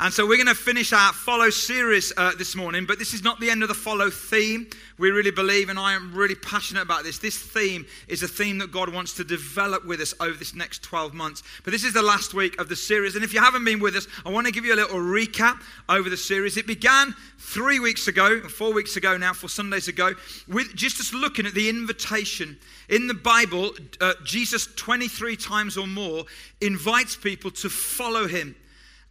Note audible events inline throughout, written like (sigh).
And so we're going to finish our follow series uh, this morning, but this is not the end of the follow theme. We really believe, and I am really passionate about this. This theme is a theme that God wants to develop with us over this next 12 months. But this is the last week of the series. And if you haven't been with us, I want to give you a little recap over the series. It began three weeks ago, four weeks ago now, four Sundays ago, with just us looking at the invitation. In the Bible, uh, Jesus 23 times or more invites people to follow him.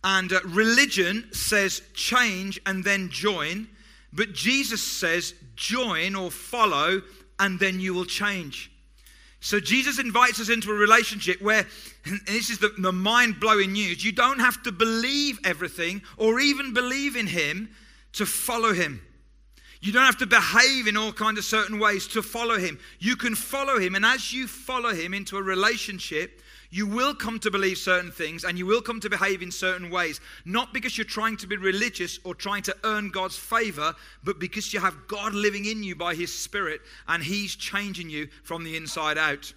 And uh, religion says change and then join, but Jesus says join or follow and then you will change. So Jesus invites us into a relationship where, this is the, the mind blowing news, you don't have to believe everything or even believe in Him to follow Him. You don't have to behave in all kind of certain ways to follow Him. You can follow Him, and as you follow Him into a relationship, you will come to believe certain things and you will come to behave in certain ways, not because you're trying to be religious or trying to earn God's favor, but because you have God living in you by His Spirit and He's changing you from the inside out.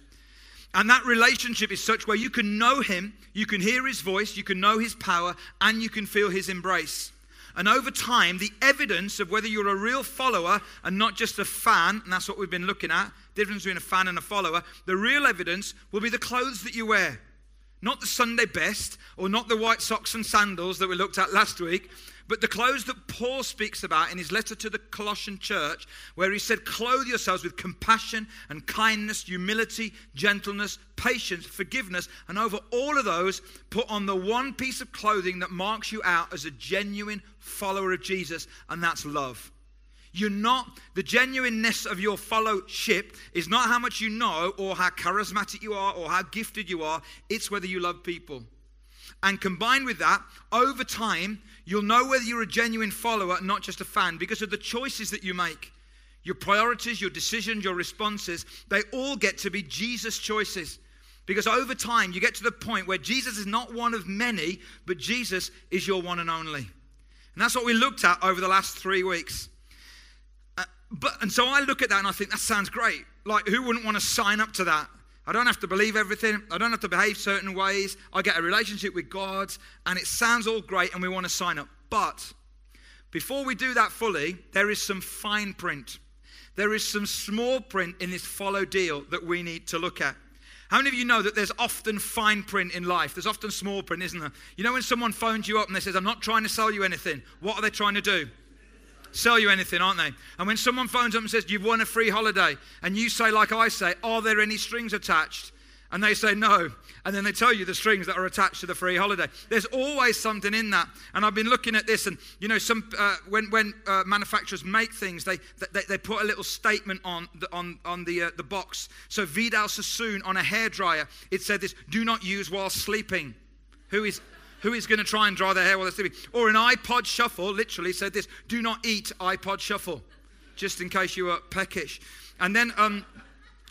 And that relationship is such where you can know Him, you can hear His voice, you can know His power, and you can feel His embrace. And over time, the evidence of whether you're a real follower and not just a fan, and that's what we've been looking at, difference between a fan and a follower, the real evidence will be the clothes that you wear. Not the Sunday best or not the white socks and sandals that we looked at last week, but the clothes that Paul speaks about in his letter to the Colossian church, where he said, Clothe yourselves with compassion and kindness, humility, gentleness, patience, forgiveness, and over all of those, put on the one piece of clothing that marks you out as a genuine follower of Jesus, and that's love. You're not, the genuineness of your fellowship is not how much you know or how charismatic you are or how gifted you are, it's whether you love people. And combined with that, over time, you'll know whether you're a genuine follower, not just a fan, because of the choices that you make. Your priorities, your decisions, your responses, they all get to be Jesus' choices. Because over time, you get to the point where Jesus is not one of many, but Jesus is your one and only. And that's what we looked at over the last three weeks. Uh, but, and so I look at that and I think that sounds great. Like, who wouldn't want to sign up to that? I don't have to believe everything. I don't have to behave certain ways. I get a relationship with God, and it sounds all great, and we want to sign up. But before we do that fully, there is some fine print. There is some small print in this follow deal that we need to look at. How many of you know that there's often fine print in life? There's often small print, isn't there? You know when someone phones you up and they says, I'm not trying to sell you anything. What are they trying to do? Sell you anything, aren't they? And when someone phones up and says, You've won a free holiday, and you say, like I say, Are there any strings attached? And they say no. And then they tell you the strings that are attached to the free holiday. There's always something in that. And I've been looking at this, and you know, some uh, when when uh, manufacturers make things, they, they they put a little statement on the on on the uh, the box. So Vidal Sassoon on a hair dryer, it said this: "Do not use while sleeping." Who is who is going to try and dry their hair while they're sleeping? Or an iPod shuffle literally said this: "Do not eat iPod shuffle," just in case you were peckish. And then um,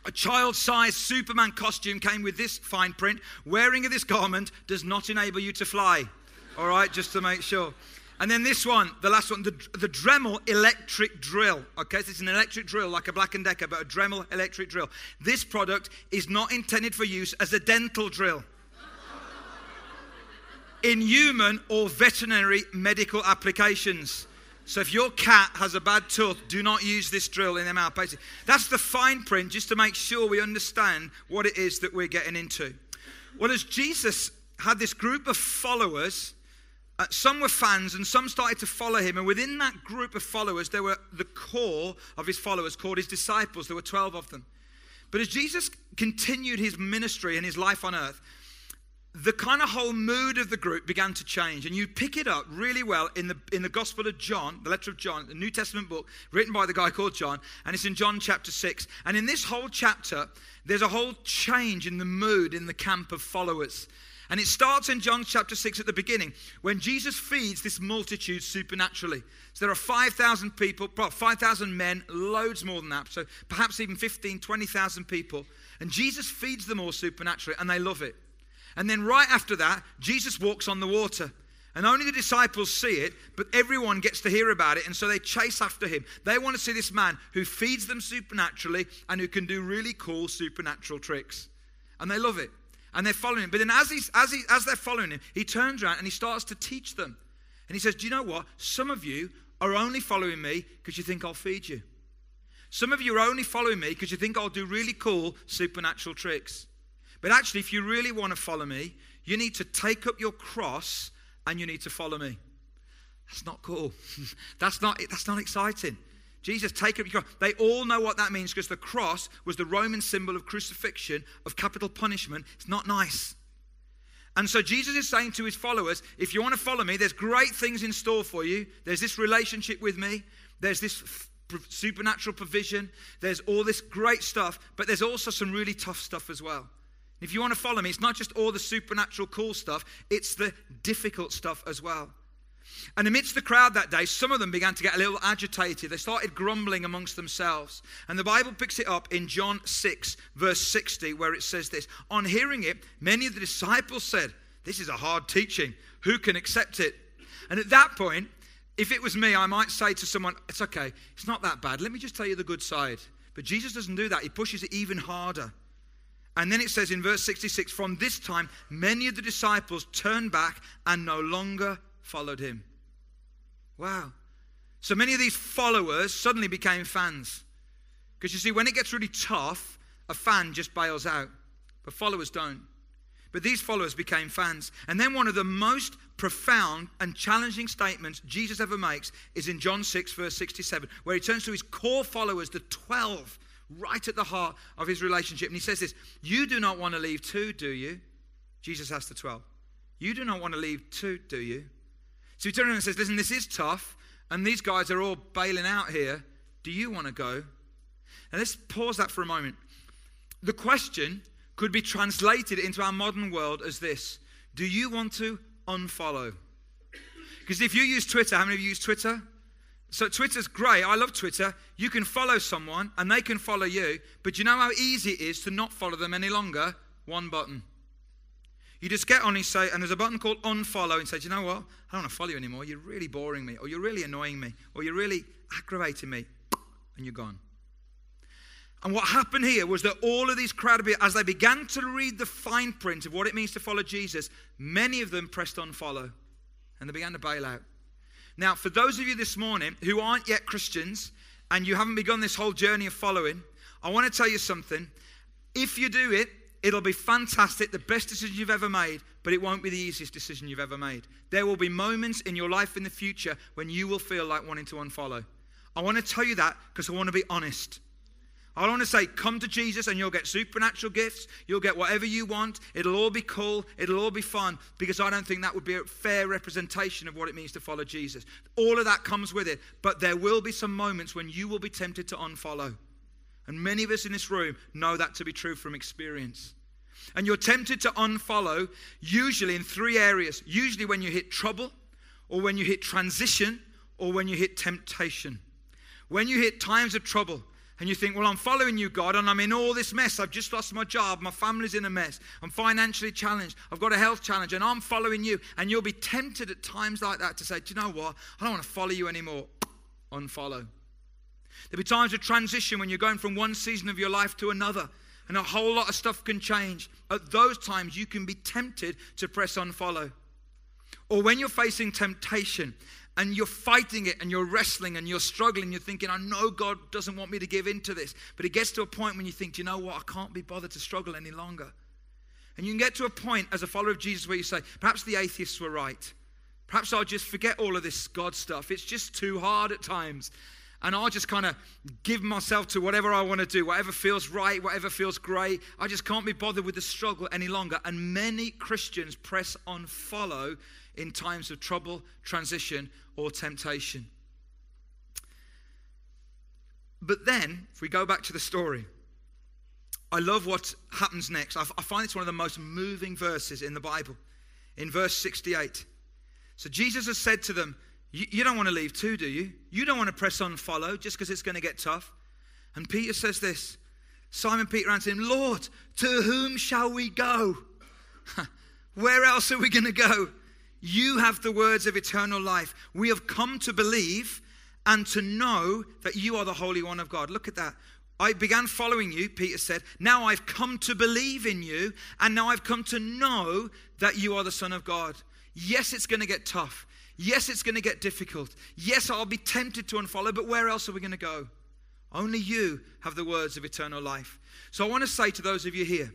a child sized Superman costume came with this fine print wearing of this garment does not enable you to fly. All right, just to make sure. And then this one, the last one, the, the Dremel electric drill. Okay, so it's an electric drill like a Black & Decker, but a Dremel electric drill. This product is not intended for use as a dental drill in human or veterinary medical applications. So if your cat has a bad tooth, do not use this drill in mouth. Basically, that's the fine print, just to make sure we understand what it is that we're getting into. Well, as Jesus had this group of followers, uh, some were fans and some started to follow him. And within that group of followers, there were the core of his followers called his disciples. There were 12 of them. But as Jesus continued his ministry and his life on earth, the kind of whole mood of the group began to change. And you pick it up really well in the, in the Gospel of John, the letter of John, the New Testament book written by the guy called John, and it's in John chapter 6. And in this whole chapter, there's a whole change in the mood in the camp of followers. And it starts in John chapter 6 at the beginning when Jesus feeds this multitude supernaturally. So there are 5,000 people, 5,000 men, loads more than that. So perhaps even 15, 20,000 people. And Jesus feeds them all supernaturally, and they love it. And then right after that, Jesus walks on the water. And only the disciples see it, but everyone gets to hear about it. And so they chase after him. They want to see this man who feeds them supernaturally and who can do really cool supernatural tricks. And they love it. And they're following him. But then as, he's, as, he, as they're following him, he turns around and he starts to teach them. And he says, Do you know what? Some of you are only following me because you think I'll feed you. Some of you are only following me because you think I'll do really cool supernatural tricks. But actually, if you really want to follow me, you need to take up your cross and you need to follow me. That's not cool. (laughs) that's, not, that's not exciting. Jesus, take up your cross. They all know what that means because the cross was the Roman symbol of crucifixion, of capital punishment. It's not nice. And so Jesus is saying to his followers, if you want to follow me, there's great things in store for you. There's this relationship with me, there's this supernatural provision, there's all this great stuff, but there's also some really tough stuff as well. If you want to follow me, it's not just all the supernatural cool stuff, it's the difficult stuff as well. And amidst the crowd that day, some of them began to get a little agitated. They started grumbling amongst themselves. And the Bible picks it up in John 6, verse 60, where it says this On hearing it, many of the disciples said, This is a hard teaching. Who can accept it? And at that point, if it was me, I might say to someone, It's okay, it's not that bad. Let me just tell you the good side. But Jesus doesn't do that, he pushes it even harder. And then it says in verse 66 From this time, many of the disciples turned back and no longer followed him. Wow. So many of these followers suddenly became fans. Because you see, when it gets really tough, a fan just bails out, but followers don't. But these followers became fans. And then one of the most profound and challenging statements Jesus ever makes is in John 6, verse 67, where he turns to his core followers, the 12, right at the heart of his relationship. And he says this You do not want to leave too, do you? Jesus asked the 12. You do not want to leave too, do you? So he turns around and says, Listen, this is tough, and these guys are all bailing out here. Do you want to go? And let's pause that for a moment. The question could be translated into our modern world as this Do you want to unfollow? Because if you use Twitter, how many of you use Twitter? So Twitter's great. I love Twitter. You can follow someone and they can follow you, but you know how easy it is to not follow them any longer? One button. You just get on and say, and there's a button called unfollow and say, you know what? I don't want to follow you anymore. You're really boring me, or you're really annoying me, or you're really aggravating me, and you're gone. And what happened here was that all of these crowd, as they began to read the fine print of what it means to follow Jesus, many of them pressed unfollow and they began to bail out. Now, for those of you this morning who aren't yet Christians and you haven't begun this whole journey of following, I want to tell you something. If you do it, It'll be fantastic, the best decision you've ever made, but it won't be the easiest decision you've ever made. There will be moments in your life in the future when you will feel like wanting to unfollow. I want to tell you that because I want to be honest. I want to say, come to Jesus and you'll get supernatural gifts. You'll get whatever you want. It'll all be cool. It'll all be fun because I don't think that would be a fair representation of what it means to follow Jesus. All of that comes with it. But there will be some moments when you will be tempted to unfollow. And many of us in this room know that to be true from experience. And you're tempted to unfollow, usually in three areas. Usually when you hit trouble, or when you hit transition, or when you hit temptation. When you hit times of trouble, and you think, well, I'm following you, God, and I'm in all this mess. I've just lost my job. My family's in a mess. I'm financially challenged. I've got a health challenge, and I'm following you. And you'll be tempted at times like that to say, do you know what? I don't want to follow you anymore. Unfollow. There'll be times of transition when you're going from one season of your life to another, and a whole lot of stuff can change. At those times, you can be tempted to press unfollow. Or when you're facing temptation and you're fighting it and you're wrestling and you're struggling, you're thinking, I know God doesn't want me to give in to this. But it gets to a point when you think, do you know what? I can't be bothered to struggle any longer. And you can get to a point as a follower of Jesus where you say, perhaps the atheists were right. Perhaps I'll just forget all of this God stuff. It's just too hard at times and I'll just kind of give myself to whatever I want to do, whatever feels right, whatever feels great. I just can't be bothered with the struggle any longer. And many Christians press unfollow in times of trouble, transition, or temptation. But then, if we go back to the story, I love what happens next. I find it's one of the most moving verses in the Bible. In verse 68. So Jesus has said to them, you, don't want to leave too, do you? You don't want to press unfollow just because it's going to get tough. And Peter says this Simon Peter answered him, Lord, to whom shall we go? (laughs) Where else are we going to go? You have the words of eternal life. We have come to believe and to know that you are the Holy One of God. Look at that. I began following you, Peter said. Now I've come to believe in you, and now I've come to know that you are the Son of God. Yes, it's going to get tough. Yes, it's going to get difficult. Yes, I'll be tempted to unfollow, but where else are we going to go? Only you have the words of eternal life. So I want to say to those of you here,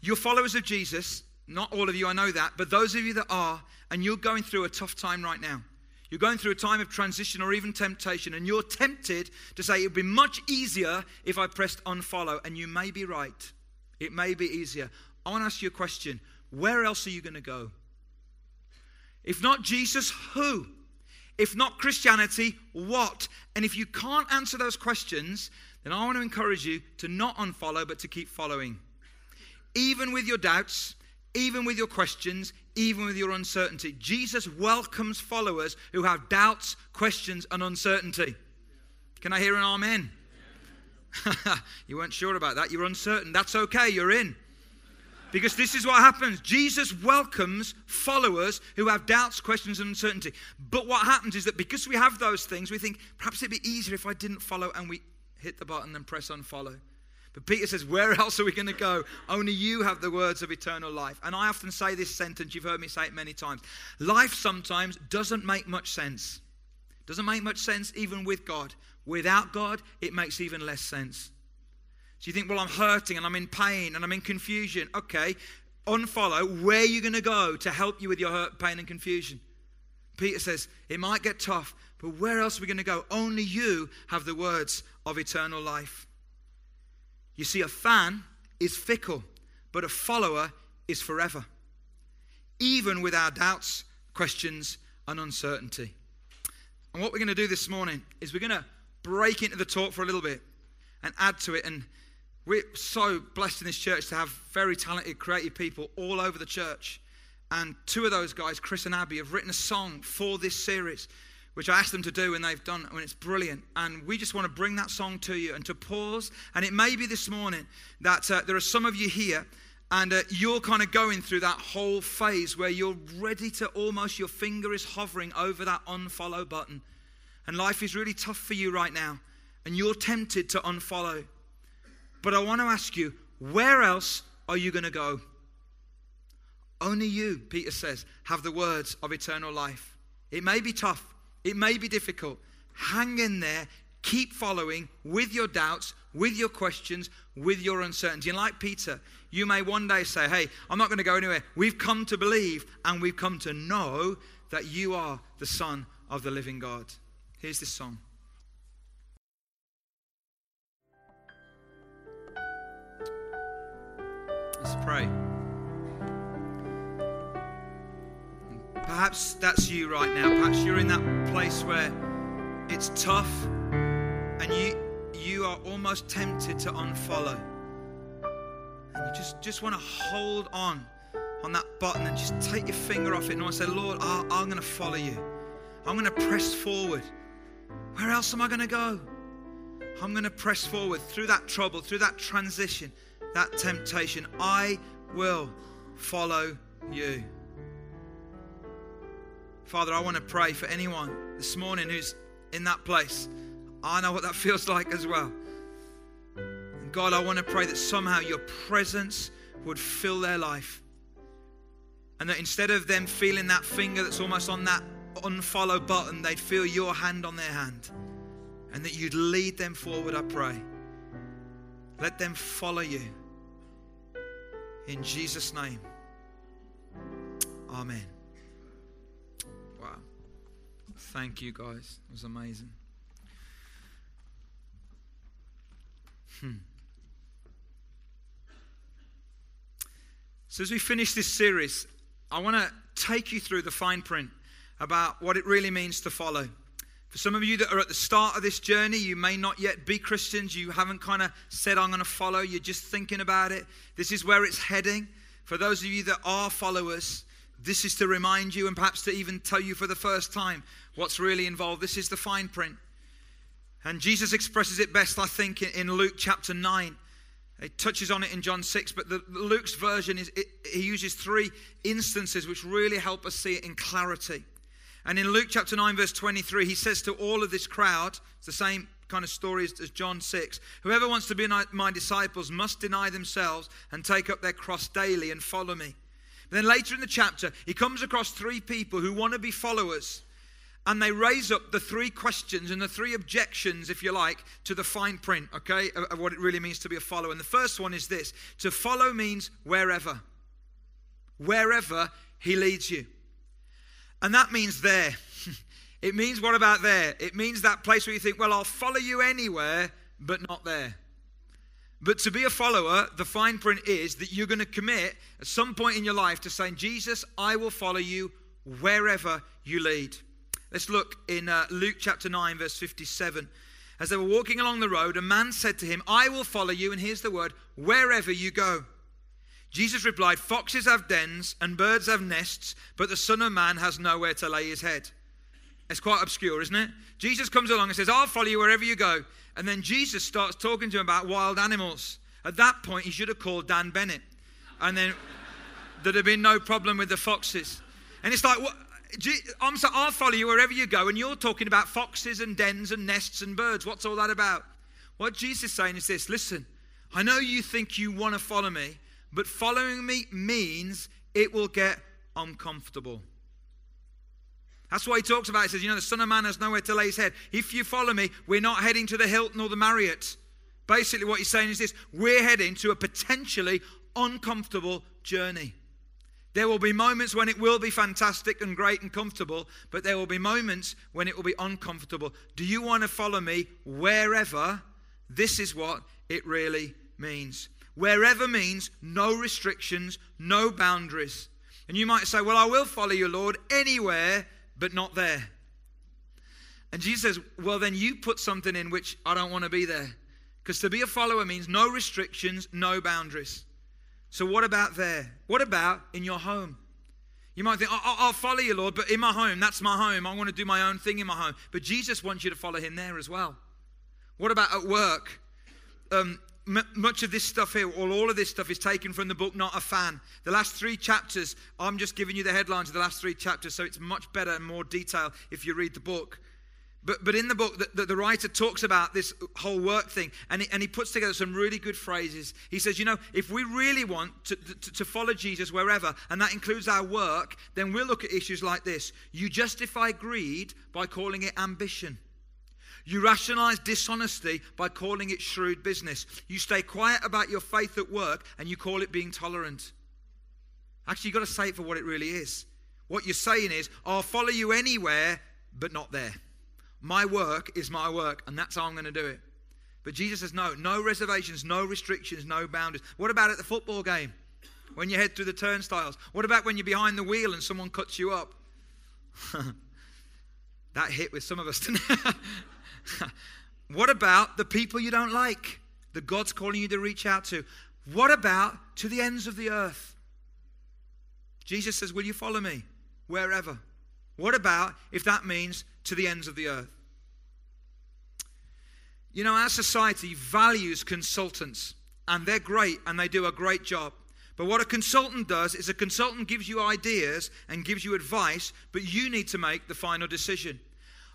you're followers of Jesus. Not all of you, I know that, but those of you that are, and you're going through a tough time right now. You're going through a time of transition or even temptation, and you're tempted to say, It would be much easier if I pressed unfollow. And you may be right. It may be easier. I want to ask you a question Where else are you going to go? If not Jesus, who? If not Christianity, what? And if you can't answer those questions, then I want to encourage you to not unfollow, but to keep following. Even with your doubts, even with your questions, even with your uncertainty. Jesus welcomes followers who have doubts, questions, and uncertainty. Can I hear an amen? (laughs) you weren't sure about that. You're uncertain. That's okay. You're in. Because this is what happens Jesus welcomes followers who have doubts, questions, and uncertainty. But what happens is that because we have those things, we think perhaps it'd be easier if I didn't follow and we hit the button and press unfollow. But Peter says, Where else are we going to go? Only you have the words of eternal life. And I often say this sentence, you've heard me say it many times. Life sometimes doesn't make much sense. Doesn't make much sense even with God. Without God, it makes even less sense. So you think, well, I'm hurting and I'm in pain and I'm in confusion. Okay, unfollow. Where are you going to go to help you with your hurt, pain, and confusion? Peter says, it might get tough, but where else are we going to go? Only you have the words of eternal life. You see, a fan is fickle, but a follower is forever, even with our doubts, questions, and uncertainty. And what we're going to do this morning is we're going to break into the talk for a little bit and add to it and we're so blessed in this church to have very talented, creative people all over the church. And two of those guys, Chris and Abby, have written a song for this series, which I asked them to do, and they've done, and it's brilliant. And we just want to bring that song to you and to pause. And it may be this morning that uh, there are some of you here, and uh, you're kind of going through that whole phase where you're ready to almost, your finger is hovering over that unfollow button. And life is really tough for you right now, and you're tempted to unfollow. But I want to ask you, where else are you going to go? Only you, Peter says, have the words of eternal life. It may be tough, it may be difficult. Hang in there, keep following with your doubts, with your questions, with your uncertainty. And like Peter, you may one day say, Hey, I'm not going to go anywhere. We've come to believe and we've come to know that you are the Son of the living God. Here's this song. Let's pray. Perhaps that's you right now. Perhaps you're in that place where it's tough and you you are almost tempted to unfollow. And you just, just want to hold on on that button and just take your finger off it and say, Lord, I, I'm going to follow you. I'm going to press forward. Where else am I going to go? I'm going to press forward through that trouble, through that transition that temptation. I will follow you. Father, I want to pray for anyone this morning who's in that place. I know what that (laughs) feels like as well. And God, I want to pray that somehow your presence would fill their life. And that instead of them feeling that finger that's almost on that unfollow button, they'd feel your hand on their hand. And that you'd lead them forward, I pray. Let them follow you. In Jesus' name. Amen. Thank you, guys. It was amazing. Hmm. So, as we finish this series, I want to take you through the fine print about what it really means to follow. For some of you that are at the start of this journey, you may not yet be Christians. You haven't kind of said, I'm going to follow. You're just thinking about it. This is where it's heading. For those of you that are followers, this is to remind you and perhaps to even tell you for the first time what's really involved. This is the fine print. And Jesus expresses it best, I think, in Luke chapter 9. It touches on it in John 6, but the, Luke's version is it, he uses three instances which really help us see it in clarity. And in Luke chapter 9, verse 23, he says to all of this crowd, it's the same kind of story as, John 6 Whoever wants to be my disciples must deny themselves and take up their cross daily and follow me. Then later in the chapter, he comes across three people who want to be followers. and they raise up the three questions and the three objections, if you like, to the fine print, okay, of, of, what it really means to be a follower. And the first one is this to follow means wherever, wherever he leads you. And that means there. (laughs) it means what about there? It means that place where you think, well, I'll follow you anywhere, but not there. But to be a follower, the fine print is that you're going to commit at some point in your life to saying, Jesus, I will follow you wherever you lead. Let's look in uh, Luke chapter 9, verse 57. As they were walking along the road, a man said to him, I will follow you, and here's the word, wherever you go. Jesus replied, Foxes have dens and birds have nests, but the Son of Man has nowhere to lay his head. It's quite obscure, isn't it? Jesus comes along and says, I'll follow you wherever you go. And then Jesus starts talking to him about wild animals. At that point, he should have called Dan Bennett. And then there'd have been no problem with the foxes. And it's like, what? I'm so I'll follow you wherever you go, and you're talking about foxes and dens and nests and birds. What's all that about? What Jesus is saying is this listen, I know you think you want to follow me, but following me means it will get uncomfortable. That's what he talks about. He says, You know, the Son of Man has nowhere to lay his head. If you follow me, we're not heading to the Hilton or the Marriott. Basically, what he's saying is this we're heading to a potentially uncomfortable journey. There will be moments when it will be fantastic and great and comfortable, but there will be moments when it will be uncomfortable. Do you want to follow me wherever? This is what it really means. Wherever means no restrictions, no boundaries. And you might say, Well, I will follow you, Lord, anywhere, but not there. And Jesus says, Well, then you put something in which I don't want to be there. Because to be a follower means no restrictions, no boundaries. So, what about there? What about in your home? You might think, I'll follow you, Lord, but in my home, that's my home. I want to do my own thing in my home. But Jesus wants you to follow him there as well. What about at work? Um, m- much of this stuff here, or all of this stuff, is taken from the book Not a Fan. The last three chapters, I'm just giving you the headlines of the last three chapters, so it's much better and more detail if you read the book. But, but in the book, the, the, the, writer talks about this whole work thing and he, and he puts together some really good phrases. He says, You know, if we really want to, to, to follow Jesus wherever, and that includes our work, then we'll look at issues like this. You justify greed by calling it ambition. You rationalize dishonesty by calling it shrewd business. You stay quiet about your faith at work and you call it being tolerant. Actually, you've got to say it for what it really is. What you're saying is, I'll follow you anywhere, but not there. My work is my work, and that's how I'm going to do it. But Jesus says, no, no reservations, no restrictions, no boundaries. What about at the football game? When you head through the turnstiles? What about when you're behind the wheel and someone cuts you up? (laughs) that hit with some of us? (laughs) (laughs) what about the people you don't like that God's calling you to reach out to? What about to the ends of the earth? Jesus says, Will you follow me wherever? What about if that means to the ends of the earth? You know, our society values consultants, and they're great and they do a great job. But what a consultant does is a consultant gives you ideas and gives you advice, but you need to make the final decision.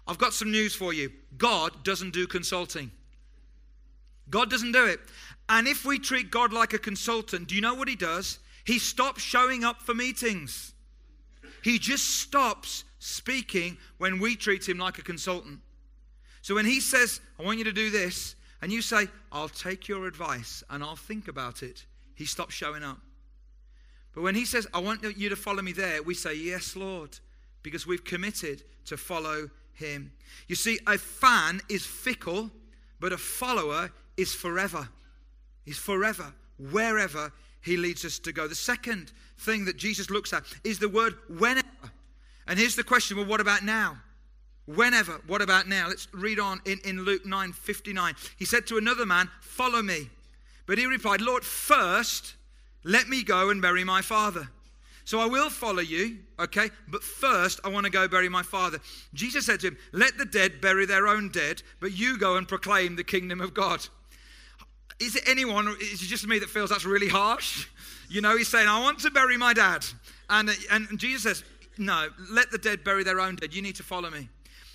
I've got some news for you God doesn't do consulting. God doesn't do it. And if we treat God like a consultant, do you know what he does? He stops showing up for meetings. He just stops speaking when we treat him like a consultant. So when he says, I want you to do this, and you say, I'll take your advice and I'll think about it, he stops showing up. But when he says, I want you to follow me there, we say, Yes, Lord, because we've committed to follow him. You see, a fan is fickle, but a follower is forever. He's forever, wherever he leads us to go. The second thing that Jesus looks at is the word whenever. And here's the question well, what about now? Whenever, what about now? Let's read on in, in Luke 9 59. He said to another man, Follow me. But he replied, Lord, first let me go and bury my father. So I will follow you, okay? But first, I want to go bury my father. Jesus said to him, Let the dead bury their own dead, but you go and proclaim the kingdom of God. Is it anyone, is it just me that feels that's really harsh? (laughs) You know, he's saying, I want to bury my dad. And, and Jesus says, no, let the dead bury their own dead. You need to follow me.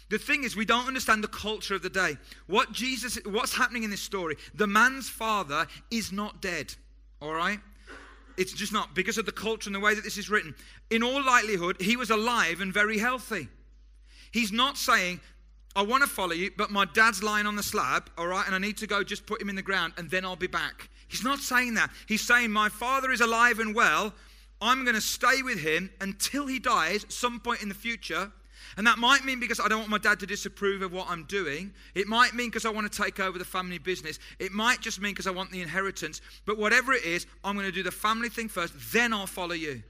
The thing is, we don't understand the culture of the day. What Jesus, what's happening in this story? The man's father is not dead. All right? It's just not because of the culture and the way that this is written. In all likelihood, he was alive and very healthy. He's not saying, I want to follow you, but my dad's lying on the slab, all right, and I need to go just put him in the ground and then I'll be back. He's not saying that. He's saying, My father is alive and well. I'm going to stay with him until he dies, some point in the future. And that might mean because I don't want my dad to disapprove of what I'm doing. It might mean because I want to take over the family business. It might just mean because I want the inheritance. But whatever it is, I'm going to do the family thing first, then I'll follow you.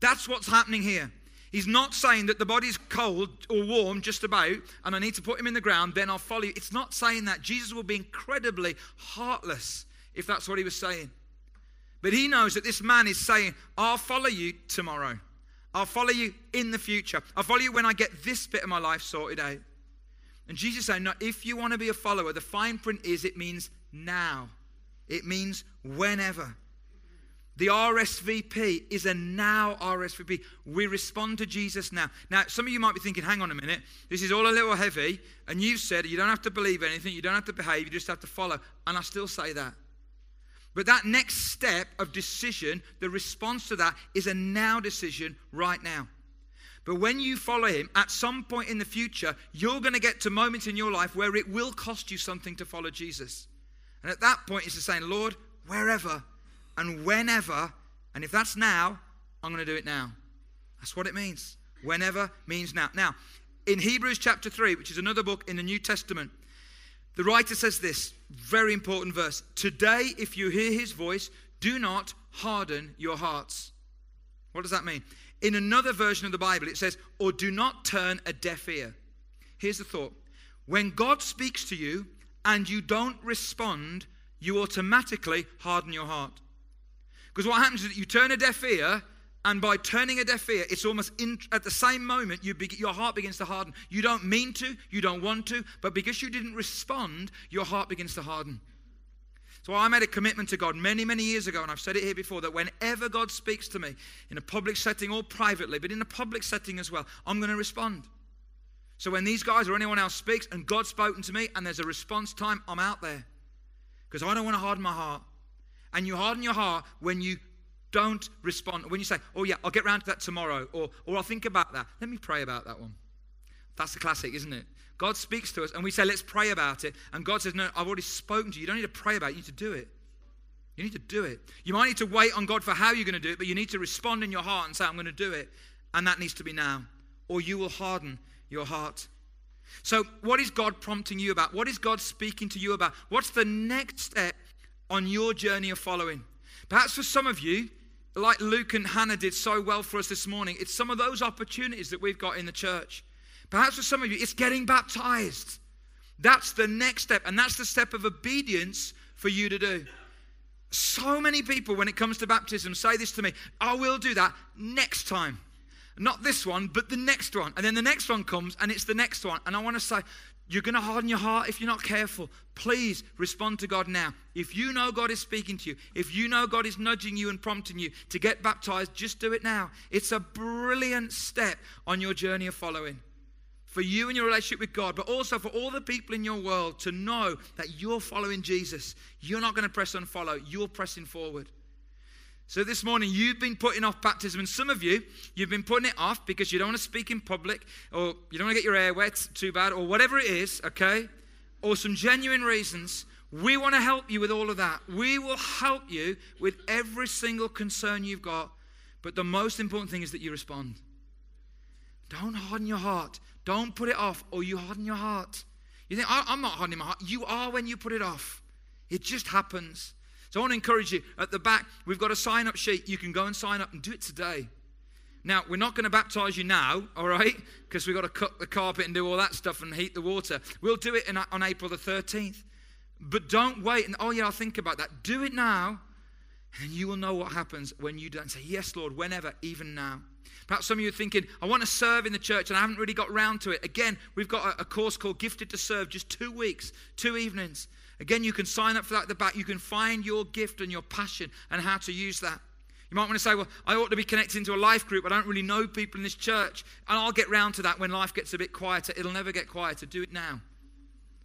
That's what's happening here. He's not saying that the body's cold or warm, just about, and I need to put him in the ground, then I'll follow you. It's not saying that. Jesus will be incredibly heartless if that's what he was saying. But he knows that this man is saying, I'll follow you tomorrow. I'll follow you in the future. I'll follow you when I get this bit of my life sorted out. And Jesus saying, No, if you want to be a follower, the fine print is it means now, it means whenever. The RSVP is a now RSVP. We respond to Jesus now. Now, some of you might be thinking, hang on a minute, this is all a little heavy, and you've said you don't have to believe anything, you don't have to behave, you just have to follow. And I still say that. But that next step of decision, the response to that, is a now decision right now. But when you follow him, at some point in the future, you're going to get to moments in your life where it will cost you something to follow Jesus. And at that point, it's just saying, Lord, wherever and whenever, and if that's now, I'm going to do it now. That's what it means. Whenever means now. Now, in Hebrews chapter 3, which is another book in the New Testament, the writer says this very important verse Today, if you hear his voice, do not harden your hearts. What does that mean? In another version of the Bible, it says, or do not turn a deaf ear. Here's the thought when God speaks to you and you don't respond, you automatically harden your heart. Because what happens is that you turn a deaf ear, and by turning a deaf ear, it's almost in, at the same moment you be, your heart begins to harden. You don't mean to, you don't want to, but because you didn't respond, your heart begins to harden. So I made a commitment to God many, many years ago, and I've said it here before that whenever God speaks to me in a public setting or privately, but in a public setting as well, I'm going to respond. So when these guys or anyone else speaks and God's spoken to me and there's a response time, I'm out there. Because I don't want to harden my heart. And you harden your heart when you don't respond. When you say, oh, yeah, I'll get round to that tomorrow, or, or I'll think about that. Let me pray about that one. That's the classic, isn't it? God speaks to us and we say, let's pray about it. And God says, no, I've already spoken to you. You don't need to pray about it, you need to do it. You need to do it. You might need to wait on God for how you're going to do it, but you need to respond in your heart and say, I'm going to do it. And that needs to be now, or you will harden your heart. So, what is God prompting you about? What is God speaking to you about? What's the next step on your journey of following. Perhaps for some of you, like Luke and Hannah did so well for us this morning, it's some of those opportunities that we've got in the church. Perhaps for some of you, it's getting baptized. That's the next step, and that's the step of obedience for you to do. So many people, when it comes to baptism, say this to me I will do that next time. Not this one, but the next one. And then the next one comes, and it's the next one. And I want to say, you're going to harden your heart if you're not careful. Please respond to God now. If you know God is speaking to you, if you know God is nudging you and prompting you to get baptized, just do it now. It's a brilliant step on your journey of following. For you and your relationship with God, but also for all the people in your world to know that you're following Jesus. You're not going to press unfollow, you're pressing forward. So this morning, you've been putting off baptism, and some of you, you've been putting it off because you don't want to speak in public, or you don't want to get your hair wet too bad, or whatever it is, okay? Or some genuine reasons. We want to help you with all of that. We will help you with every single concern you've got. But the most important thing is that you respond. Don't harden your heart. Don't put it off, or you harden your heart. You think, I'm not hardening my heart. You are when you put it off. It just happens. So I want to encourage you at the back, we've got a sign up sheet. You can go and sign up and do it today. Now, we're not going to baptize you now, all right? Because we've got to cut the carpet and do all that stuff and heat the water. We'll do it in, on April the 13th. But don't wait and, oh, yeah, I'll think about that. Do it now, and you will know what happens when you don't say, Yes, Lord, whenever, even now. Perhaps some of you are thinking, I want to serve in the church and I haven't really got round to it. Again, we've got a, a course called Gifted to Serve, just two weeks, two evenings. Again, you can sign up for that at the back. You can find your gift and your passion and how to use that. You might want to say, Well, I ought to be connected into a life group. I don't really know people in this church. And I'll get round to that when life gets a bit quieter. It'll never get quieter. Do it now.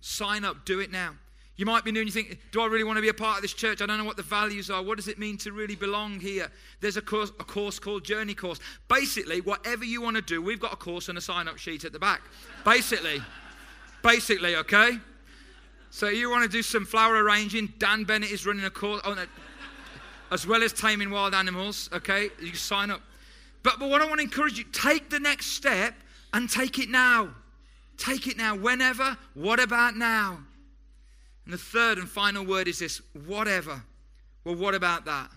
Sign up, do it now. You might be new and you think, do I really want to be a part of this church? I don't know what the values are. What does it mean to really belong here? There's a course, a course called Journey Course. Basically, whatever you want to do, we've got a course and a sign up sheet at the back. Basically. Basically, okay? So you want to do some flower arranging? Dan Bennett is running a course, oh, no, as well as taming wild animals, okay? You sign up. But, but what I want to encourage you, take the next step and take it now. Take it now. Whenever, what about now? And the third and final word is this whatever. Well, what about that?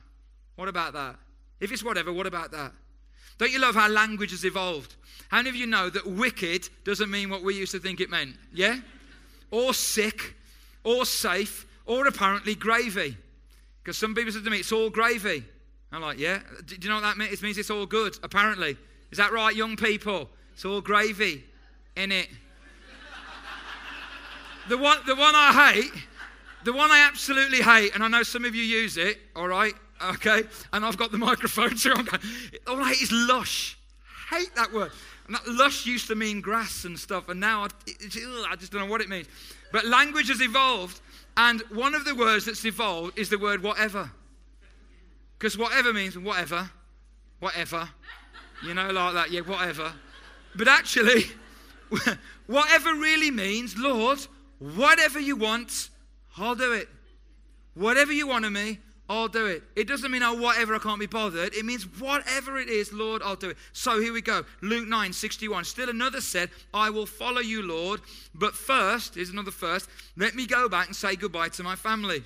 What about that? If it's whatever, what about that? Don't you love how language has evolved? How many of you know that wicked doesn't mean what we used to think it meant? Yeah? Or sick, or safe, or apparently gravy. Because some people said to me, it's all gravy. I'm like, yeah. Do you know what that means? It means it's all good, apparently. Is that right, young people? It's all gravy in it. (laughs) The one, the one I hate, the one I absolutely hate, and I know some of you use it, all right, okay, and I've got the (laughs) microphone, so I'm going, all right, is lush. Hate that word. And that lush used to mean grass and stuff, and now I, I just don't know what it means. But language has evolved, and one of the words that's evolved is the word whatever. Because whatever means whatever, whatever, you know, like that, yeah, whatever. But actually, (laughs) whatever really means, Lord, Whatever you want, I'll do it. Whatever you want of me, I'll do it. It doesn't mean, oh, whatever, I can't be bothered. It means, whatever it is, Lord, I'll do it. So here we go. Luke 9, 61. Still another said, I will follow you, Lord. But first, here's another first, let me go back and say goodbye to my family.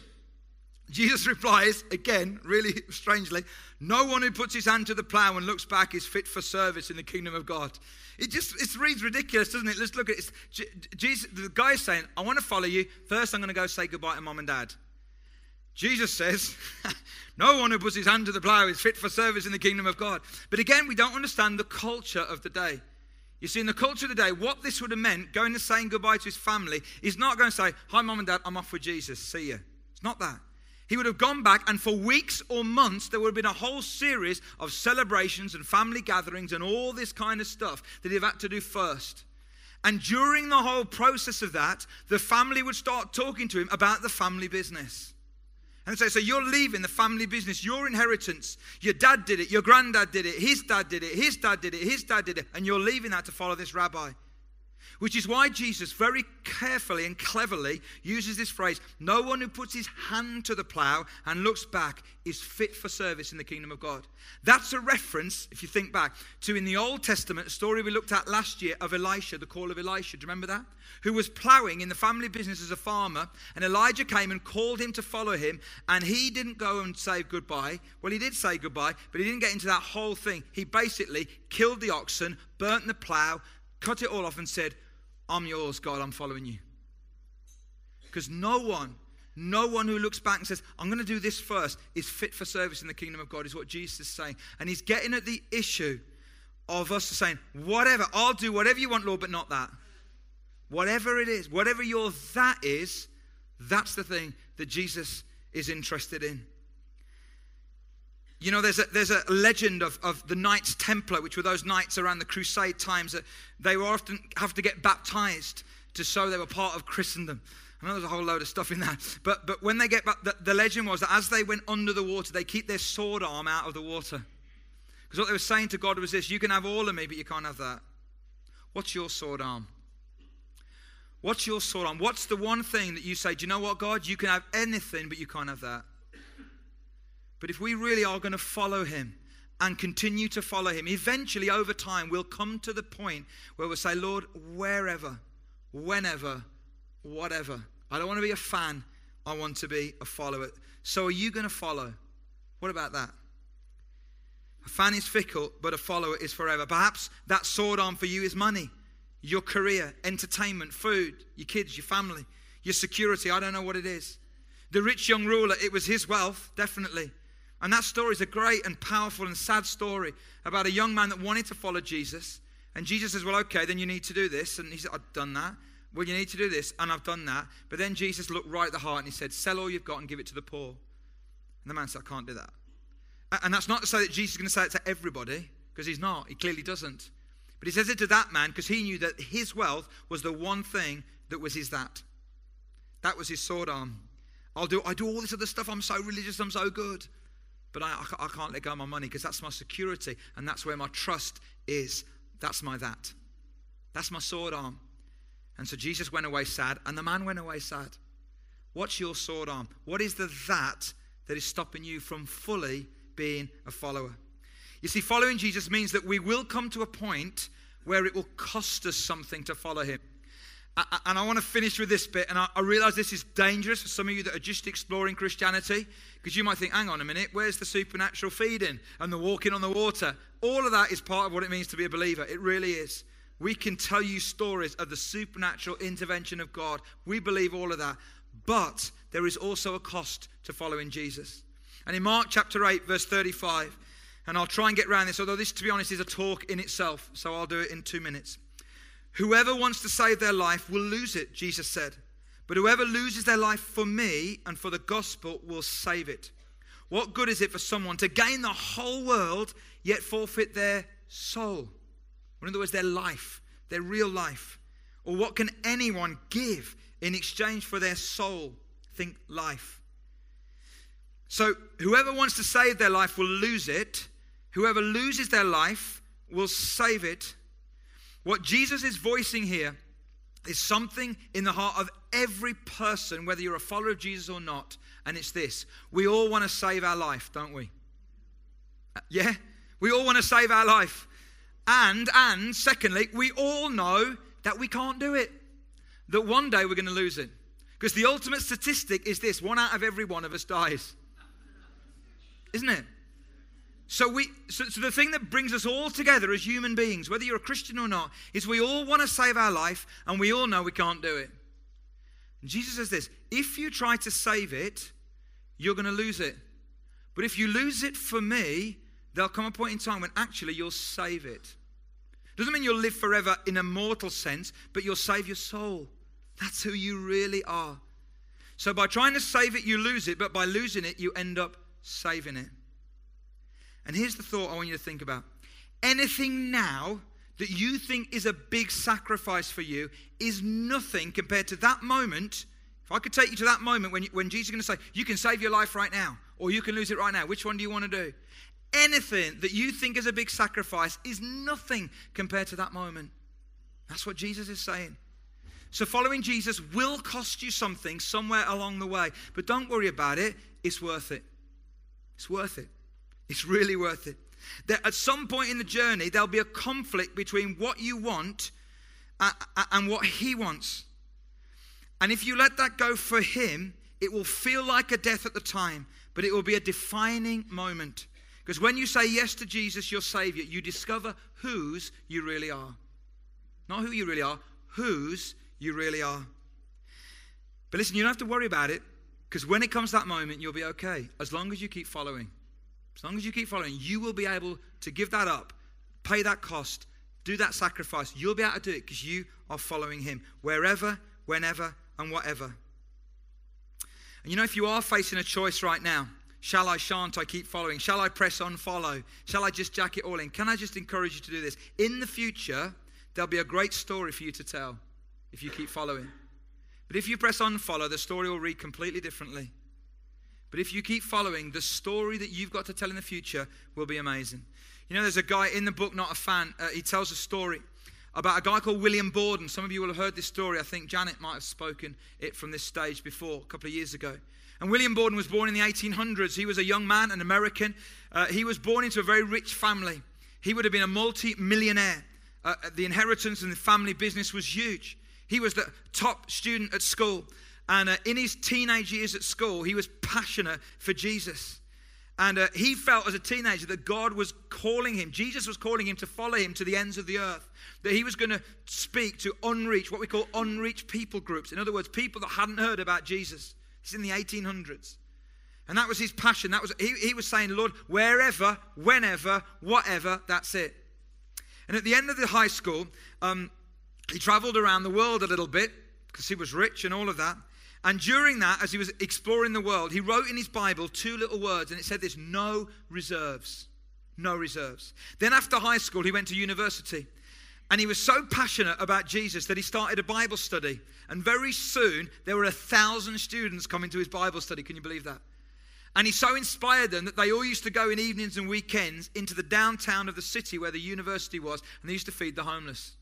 Jesus (laughs) replies, again, really (laughs) strangely, no one who puts his hand to the plow and looks back is fit for service in the kingdom of God. It just it reads ridiculous, doesn't it? Let's look at it. Jesus, the guy is saying, I want to follow you. First, I'm going to go say goodbye to mom and dad. Jesus says, (laughs) No one who puts his hand to the plow is fit for service in the kingdom of God. But again, we don't understand the culture of the day. You see, in the culture of the day, what this would have meant, going and saying goodbye to his family, is not going to say, Hi, mom and dad, I'm off with Jesus. See you. It's not that. He would have gone back, and for weeks or months, there would have been a whole series of celebrations and family gatherings and all this kind of stuff that he'd had to do first. And during the whole process of that, the family would start talking to him about the family business. And say, so you're leaving the family business, your inheritance. Your dad did it, your granddad did it, his dad did it, his dad did it, his dad did it, and you're leaving that to follow this rabbi. Which is why Jesus very carefully and cleverly uses this phrase No one who puts his hand to the plow and looks back is fit for service in the kingdom of God. That's a reference, if you think back, to in the Old Testament, a story we looked at last year of Elisha, the call of Elisha. Do you remember that? Who was plowing in the family business as a farmer, and Elijah came and called him to follow him, and he didn't go and say goodbye. Well, he did say goodbye, but he didn't get into that whole thing. He basically killed the oxen, burnt the plow, cut it all off, and said, I'm yours, God, I'm following you. Because no one, no one who looks back and says, I'm going to do this first, is fit for service in the kingdom of God, is what Jesus is saying. And he's getting at the issue of us saying, whatever, I'll do whatever you want, Lord, but not that. Whatever it is, whatever your that is, that's the thing that Jesus is interested in. You know, there's a, there's a legend of, of the Knights Templar, which were those knights around the Crusade times that they were often have to get baptized to show they were part of Christendom. I know there's a whole load of stuff in that. But, but when they get back, the, the legend was that as they went under the water, they keep their sword arm out of the water. Because what they were saying to God was this you can have all of me, but you can't have that. What's your sword arm? What's your sword arm? What's the one thing that you say, do you know what, God? You can have anything, but you can't have that. But if we really are going to follow him and continue to follow him, eventually over time we'll come to the point where we'll say, Lord, wherever, whenever, whatever. I don't want to be a fan, I want to be a follower. So are you going to follow? What about that? A fan is fickle, but a follower is forever. Perhaps that sword arm for you is money, your career, entertainment, food, your kids, your family, your security. I don't know what it is. The rich young ruler, it was his wealth, definitely. And that story is a great and powerful and sad story about a young man that wanted to follow Jesus. And Jesus says, Well, okay, then you need to do this. And he said, I've done that. Well, you need to do this, and I've done that. But then Jesus looked right at the heart and he said, Sell all you've got and give it to the poor. And the man said, I can't do that. And that's not to say that Jesus is going to say it to everybody, because he's not. He clearly doesn't. But he says it to that man because he knew that his wealth was the one thing that was his that. That was his sword arm. I'll do, I do all this other stuff. I'm so religious. I'm so good. But I, I can't let go of my money because that's my security and that's where my trust is. That's my that. That's my sword arm. And so Jesus went away sad and the man went away sad. What's your sword arm? What is the that that is stopping you from fully being a follower? You see, following Jesus means that we will come to a point where it will cost us something to follow him. And I want to finish with this bit, and I realize this is dangerous for some of you that are just exploring Christianity, because you might think, hang on a minute, where's the supernatural feeding and the walking on the water? All of that is part of what it means to be a believer. It really is. We can tell you stories of the supernatural intervention of God. We believe all of that. But there is also a cost to following Jesus. And in Mark chapter 8, verse 35, and I'll try and get around this, although this, to be honest, is a talk in itself, so I'll do it in two minutes. Whoever wants to save their life will lose it, Jesus said. But whoever loses their life for me and for the gospel will save it. What good is it for someone to gain the whole world yet forfeit their soul? Or in other words, their life, their real life. Or what can anyone give in exchange for their soul? Think life. So, whoever wants to save their life will lose it. Whoever loses their life will save it. What Jesus is voicing here is something in the heart of every person, whether you're a follower of Jesus or not, and it's this we all want to save our life, don't we? Uh, yeah? We all want to save our life. And, and, secondly, we all know that we can't do it, that one day we're going to lose it. Because the ultimate statistic is this one out of every one of us dies. Isn't it? So, we, so, so, the thing that brings us all together as human beings, whether you're a Christian or not, is we all want to save our life and we all know we can't do it. And Jesus says this if you try to save it, you're going to lose it. But if you lose it for me, there'll come a point in time when actually you'll save it. Doesn't mean you'll live forever in a mortal sense, but you'll save your soul. That's who you really are. So by trying to save it, you lose it, but by losing it, you end up saving it. And here's the thought I want you to think about anything now that you think is a big sacrifice for you is nothing compared to that moment. If I could take you to that moment when, you, when Jesus is going to say, You can save your life right now, or you can lose it right now, which one do you want to do? Anything that you think is a big sacrifice is nothing compared to that moment. That's what Jesus is saying. So, following Jesus will cost you something somewhere along the way, but don't worry about it. It's worth it. It's worth it. It's really worth it. That at some point in the journey, there'll be a conflict between what you want and what He wants. And if you let that go for Him, it will feel like a death at the time, but it will be a defining moment. Because when you say yes to Jesus, your Savior, you discover whose you really are. Not who you really are, whose you really are. But listen, you don't have to worry about it because when it comes that moment, you'll be okay as long as you keep following. As long as you keep following, you will be able to give that up, pay that cost, do that sacrifice. You'll be able to do it because you are following Him wherever, whenever, and whatever. And you know, if you are facing a choice right now, shall I, shan't I keep following? Shall I press unfollow? Shall I just jack it all in? Can I just encourage you to do this? In the future, there'll be a great story for you to tell if you keep following. But if you press on, follow, the story will read completely differently. But if you keep following, the story that you've got to tell in the future will be amazing. You know, there's a guy in the book, not a fan, uh, he tells a story about a guy called William Borden. Some of you will have heard this story. I think Janet might have spoken it from this stage before, a couple of years ago. And William Borden was born in the 1800s. He was a young man, an American. Uh, he was born into a very rich family. He would have been a multi millionaire. Uh, the inheritance and the family business was huge. He was the top student at school. And uh, in his teenage years at school, he was passionate for Jesus. And uh, he felt as a teenager that God was calling him, Jesus was calling him to follow him to the ends of the earth. That he was going to speak to unreached, what we call unreached people groups. In other words, people that hadn't heard about Jesus. Is in the 1800s. And that was his passion. That was he, he was saying, Lord, wherever, whenever, whatever, that's it. And at the end of the high school, um, he traveled around the world a little bit because he was rich and all of that. And during that, as he was exploring the world, he wrote in his Bible two little words, and it said this no reserves. No reserves. Then, after high school, he went to university. And he was so passionate about Jesus that he started a Bible study. And very soon, there were a thousand students coming to his Bible study. Can you believe that? And he so inspired them that they all used to go in evenings and weekends into the downtown of the city where the university was, and they used to feed the homeless.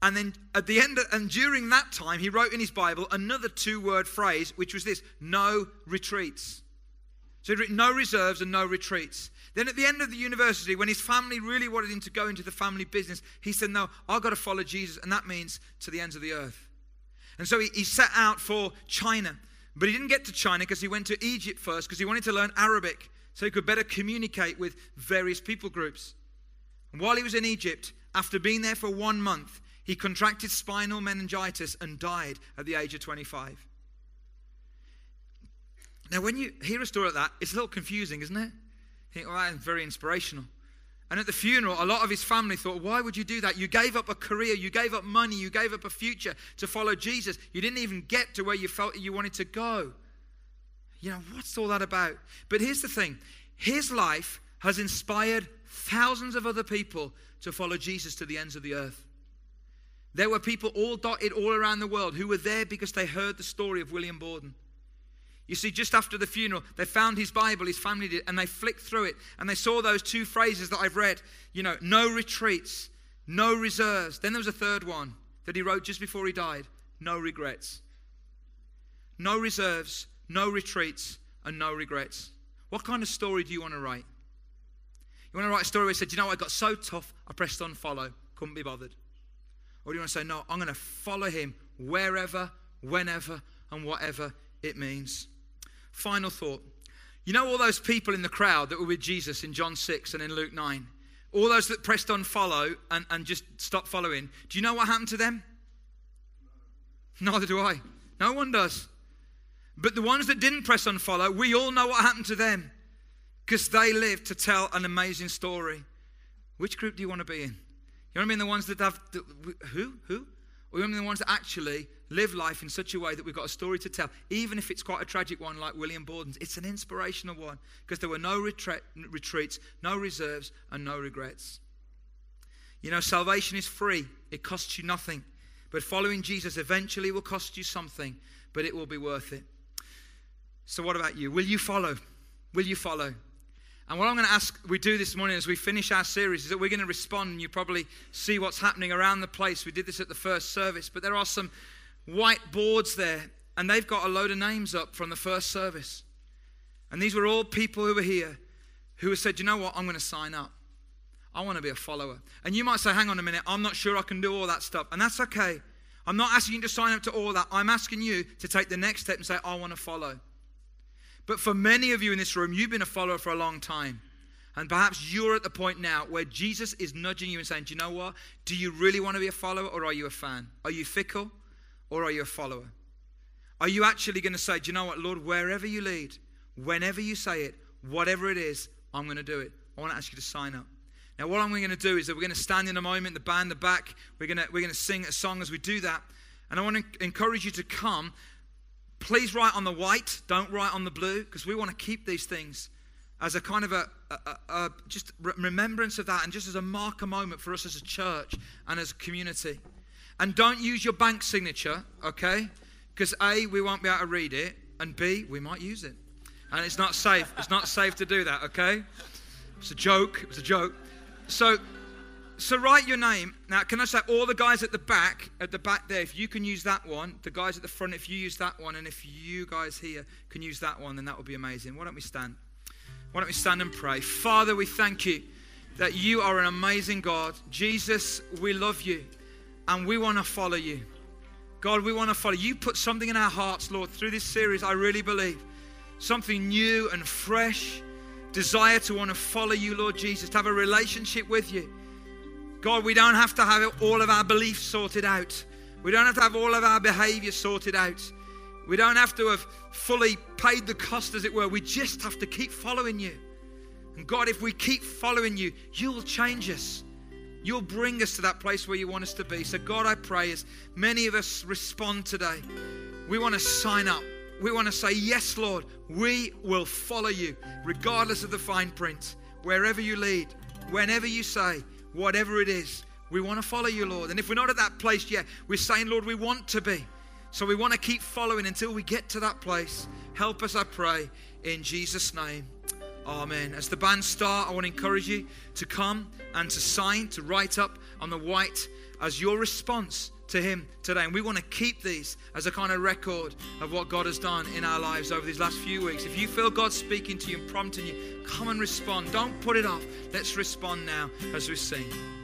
And then at the end, and during that time, he wrote in his Bible another two word phrase, which was this no retreats. So he'd written no reserves and no retreats. Then at the end of the university, when his family really wanted him to go into the family business, he said, No, I've got to follow Jesus, and that means to the ends of the earth. And so he, he set out for China. But he didn't get to China because he went to Egypt first because he wanted to learn Arabic so he could better communicate with various people groups. And while he was in Egypt, after being there for one month, he contracted spinal meningitis and died at the age of 25. Now, when you hear a story like that, it's a little confusing, isn't it? You think, oh, well, that's very inspirational. And at the funeral, a lot of his family thought, why would you do that? You gave up a career, you gave up money, you gave up a future to follow Jesus. You didn't even get to where you felt you wanted to go. You know, what's all that about? But here's the thing his life has inspired thousands of other people to follow Jesus to the ends of the earth. There were people all dotted all around the world who were there because they heard the story of William Borden. You see, just after the funeral, they found his Bible, his family did, and they flicked through it and they saw those two phrases that I've read you know, no retreats, no reserves. Then there was a third one that he wrote just before he died no regrets. No reserves, no retreats, and no regrets. What kind of story do you want to write? You want to write a story where you said, you know, I got so tough, I pressed unfollow, couldn't be bothered. Or do you want to say, no, I'm going to follow him wherever, whenever, and whatever it means? Final thought. You know all those people in the crowd that were with Jesus in John 6 and in Luke 9? All those that pressed unfollow and, and just stopped following. Do you know what happened to them? Neither do I. No one does. But the ones that didn't press unfollow, we all know what happened to them because they lived to tell an amazing story. Which group do you want to be in? You to be in the ones that have, the, who? Who? Or you in the ones that actually live life in such a way that we've got a story to tell, even if it's quite a tragic one like William Borden's. It's an inspirational one because there were no retreat, retreats, no reserves, and no regrets. You know, salvation is free, it costs you nothing. But following Jesus eventually will cost you something, but it will be worth it. So, what about you? Will you follow? Will you follow? And what I'm going to ask we do this morning as we finish our series is that we're going to respond, and you probably see what's happening around the place. We did this at the first service, but there are some white boards there, and they've got a load of names up from the first service. And these were all people who were here who said, you know what, I'm going to sign up. I want to be a follower. And you might say, hang on a minute, I'm not sure I can do all that stuff. And that's okay. I'm not asking you to sign up to all that. I'm asking you to take the next step and say, I want to follow. But for many of you in this room, you've been a follower for a long time. And perhaps you're at the point now where Jesus is nudging you and saying, Do you know what? Do you really want to be a follower or are you a fan? Are you fickle or are you a follower? Are you actually going to say, Do you know what, Lord, wherever you lead, whenever you say it, whatever it is, I'm going to do it? I want to ask you to sign up. Now, what I'm going to do is that we're going to stand in a moment, the band, the back. We're going to, we're going to sing a song as we do that. And I want to encourage you to come. Please write on the white, don't write on the blue, because we want to keep these things as a kind of a, a, a, just remembrance of that and just as a marker moment for us as a church and as a community. And don't use your bank signature, okay? Because A, we won't be able to read it, and B, we might use it. And it's not safe. It's not safe to do that, okay? It's a joke. It was a joke. So, so write your name. Now, can I say all the guys at the back, at the back there, if you can use that one, the guys at the front, if you use that one, and if you guys here can use that one, then that would be amazing. Why don't we stand? Why don't we stand and pray? Father, we thank you that you are an amazing God. Jesus, we love you and we want to follow you. God, we want to follow. You put something in our hearts, Lord, through this series, I really believe. Something new and fresh. Desire to want to follow you, Lord Jesus, to have a relationship with you. God, we don't have to have all of our beliefs sorted out. We don't have to have all of our behavior sorted out. We don't have to have fully paid the cost, as it were. We just have to keep following you. And God, if we keep following you, you'll change us. You'll bring us to that place where you want us to be. So, God, I pray as many of us respond today, we want to sign up. We want to say, Yes, Lord, we will follow you, regardless of the fine print. Wherever you lead, whenever you say, whatever it is, We want to follow you, Lord. And if we're not at that place yet, we're saying, Lord, we want to be. So we want to keep following until we get to that place. Help us, I pray, in Jesus' name. Amen. As the band start, I want to encourage you to come and to sign, to write up on the white as your response to Him today. And we want to keep these as a kind of record of what God has done in our lives over these last few weeks. If you feel God speaking to you and prompting you, come and respond. Don't put it off. Let's respond now as we sing.